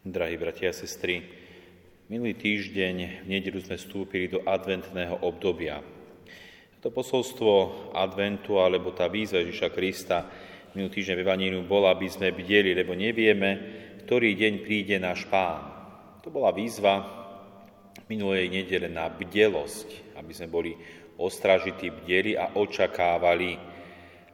Drahí bratia a sestry, minulý týždeň v nedelu sme vstúpili do adventného obdobia. To posolstvo adventu, alebo tá výzva Ježiša Krista minulý týždeň v Evaníliu bola, aby sme bdeli, lebo nevieme, ktorý deň príde náš Pán. To bola výzva minulej nedele na bdelosť, aby sme boli ostražití, bdeli a očakávali.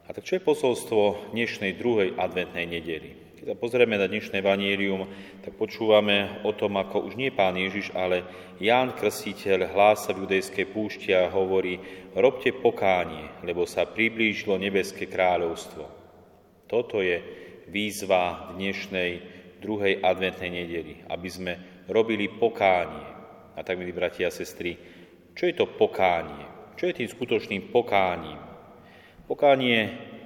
A tak čo je posolstvo dnešnej druhej adventnej nedely? Sa pozrieme na dnešné vanírium, tak počúvame o tom, ako už nie pán Ježiš, ale Ján Krstiteľ hlása v judejskej púšti a hovorí, robte pokánie, lebo sa priblížilo nebeské kráľovstvo. Toto je výzva dnešnej druhej adventnej nedeli, aby sme robili pokánie. A tak, milí bratia a sestry, čo je to pokánie? Čo je tým skutočným pokáním? Pokánie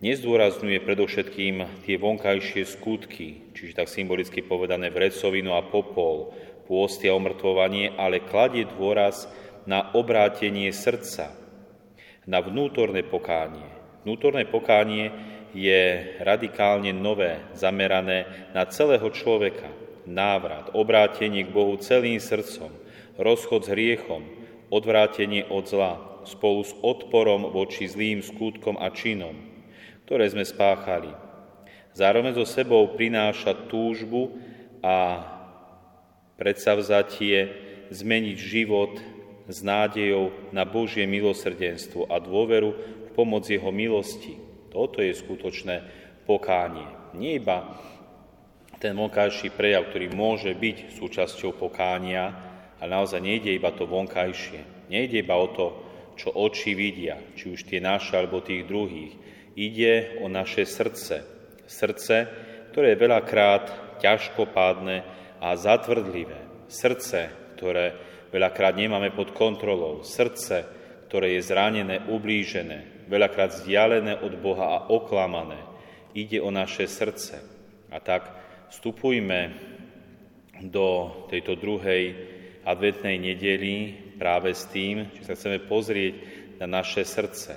nezdôrazňuje predovšetkým tie vonkajšie skutky, čiže tak symbolicky povedané vrecovinu a popol, pôsty a omrtvovanie, ale kladie dôraz na obrátenie srdca, na vnútorné pokánie. Vnútorné pokánie je radikálne nové, zamerané na celého človeka. Návrat, obrátenie k Bohu celým srdcom, rozchod s hriechom, odvrátenie od zla, spolu s odporom voči zlým skutkom a činom, ktoré sme spáchali. Zároveň so sebou prináša túžbu a predsavzatie zmeniť život s nádejou na Božie milosrdenstvo a dôveru v pomoc Jeho milosti. Toto je skutočné pokánie. Nie iba ten vonkajší prejav, ktorý môže byť súčasťou pokánia, ale naozaj nejde iba to vonkajšie. Nejde iba o to, čo oči vidia, či už tie naše alebo tých druhých, Ide o naše srdce. Srdce, ktoré je veľakrát ťažkopádne a zatvrdlivé. Srdce, ktoré veľakrát nemáme pod kontrolou. Srdce, ktoré je zranené, ublížené, veľakrát vzdialené od Boha a oklamané. Ide o naše srdce. A tak vstupujme do tejto druhej adventnej nedeli práve s tým, že sa chceme pozrieť na naše srdce.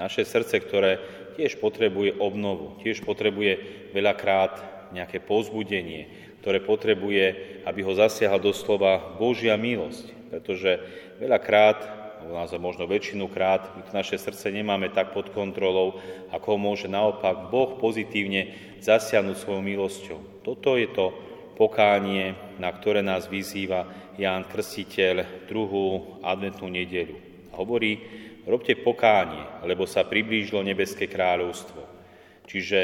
Naše srdce, ktoré tiež potrebuje obnovu, tiež potrebuje veľakrát nejaké pozbudenie, ktoré potrebuje, aby ho zasiahla doslova Božia milosť. Pretože veľakrát, alebo naozaj možno väčšinu krát, naše srdce nemáme tak pod kontrolou, ako ho môže naopak Boh pozitívne zasiahnuť svojou milosťou. Toto je to pokánie, na ktoré nás vyzýva Ján Krstiteľ druhú adventnú nedeľu. Hovorí, robte pokánie, lebo sa priblížilo nebeské kráľovstvo. Čiže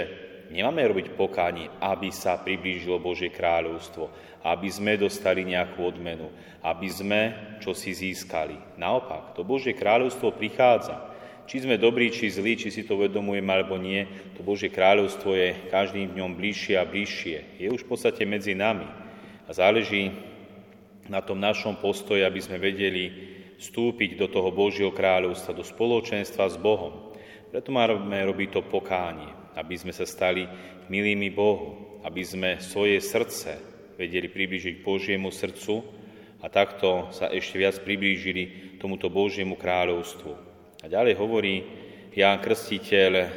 nemáme robiť pokánie, aby sa priblížilo Božie kráľovstvo, aby sme dostali nejakú odmenu, aby sme čo si získali. Naopak, to Božie kráľovstvo prichádza. Či sme dobrí, či zlí, či si to uvedomujeme alebo nie, to Božie kráľovstvo je každým dňom bližšie a bližšie. Je už v podstate medzi nami. A záleží na tom našom postoji, aby sme vedeli vstúpiť do toho Božieho kráľovstva, do spoločenstva s Bohom. Preto máme robiť to pokánie, aby sme sa stali milými Bohu, aby sme svoje srdce vedeli priblížiť Božiemu srdcu a takto sa ešte viac priblížili tomuto Božiemu kráľovstvu. A ďalej hovorí Ján Krstiteľ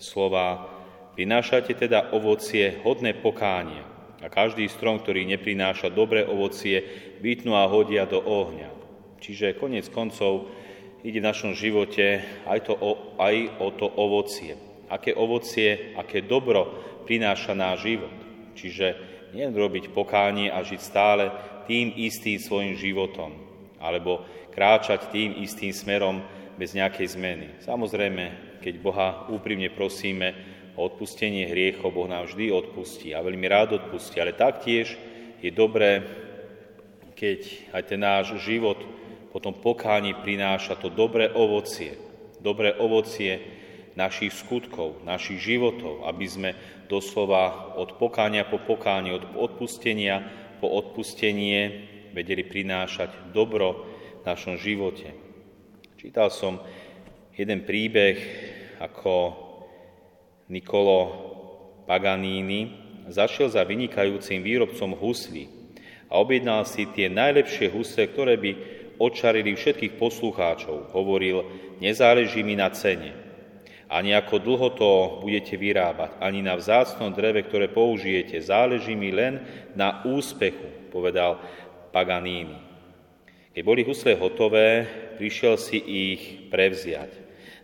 slova Prinášate teda ovocie hodné pokánia a každý strom, ktorý neprináša dobré ovocie, vytnú a hodia do ohňa. Čiže konec koncov ide v našom živote aj, to, aj o to ovocie. Aké ovocie, aké dobro prináša náš život. Čiže nie robiť pokánie a žiť stále tým istým svojim životom, alebo kráčať tým istým smerom bez nejakej zmeny. Samozrejme, keď Boha úprimne prosíme o odpustenie hriechov, Boh nám vždy odpustí a veľmi rád odpustí, ale taktiež je dobré, keď aj ten náš život potom pokáni prináša to dobré ovocie, dobré ovocie našich skutkov, našich životov, aby sme doslova od pokánia po pokánie, od odpustenia po odpustenie vedeli prinášať dobro v našom živote. Čítal som jeden príbeh, ako Nikolo Paganini zašiel za vynikajúcim výrobcom huslí a objednal si tie najlepšie husle, ktoré by očarili všetkých poslucháčov. Hovoril, nezáleží mi na cene. ani ako dlho to budete vyrábať, ani na vzácnom dreve, ktoré použijete. Záleží mi len na úspechu, povedal Paganini. Keď boli husle hotové, prišiel si ich prevziať.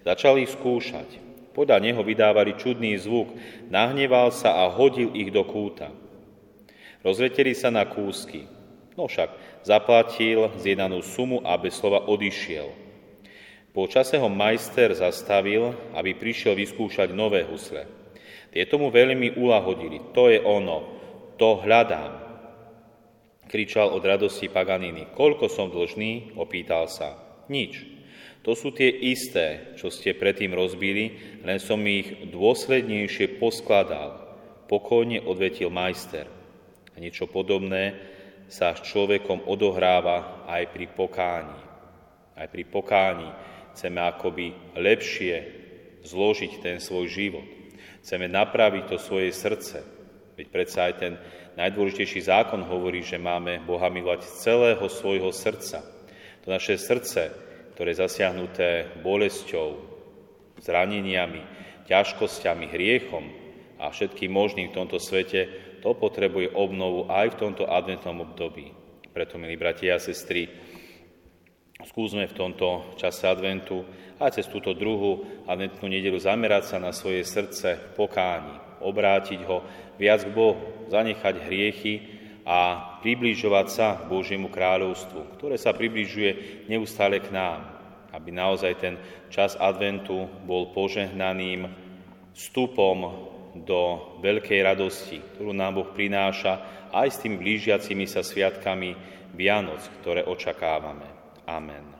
Začal ich skúšať. Podľa neho vydávali čudný zvuk, nahneval sa a hodil ich do kúta. Rozleteli sa na kúsky. No však zaplatil zjednanú sumu a bez slova odišiel. Po čase ho majster zastavil, aby prišiel vyskúšať nové husle. Tieto mu veľmi ulahodili. To je ono, to hľadám. Kričal od radosti Paganini. Koľko som dlžný? Opýtal sa. Nič. To sú tie isté, čo ste predtým rozbili, len som ich dôslednejšie poskladal. Pokojne odvetil majster. A niečo podobné sa s človekom odohráva aj pri pokáni. Aj pri pokáni Chceme akoby lepšie zložiť ten svoj život. Chceme napraviť to svoje srdce. Veď predsa aj ten najdôležitejší zákon hovorí, že máme Boha milovať celého svojho srdca. To naše srdce, ktoré je zasiahnuté bolesťou, zraneniami, ťažkosťami, hriechom a všetkým možným v tomto svete, to potrebuje obnovu aj v tomto adventnom období. Preto, milí bratia a sestry, Skúsme v tomto čase adventu a cez túto druhú adventnú nedelu zamerať sa na svoje srdce pokáni, obrátiť ho viac k Bohu, zanechať hriechy a približovať sa k Božiemu kráľovstvu, ktoré sa približuje neustále k nám, aby naozaj ten čas adventu bol požehnaným vstupom do veľkej radosti, ktorú nám Boh prináša aj s tými blížiacimi sa sviatkami Vianoc, ktoré očakávame. Amen.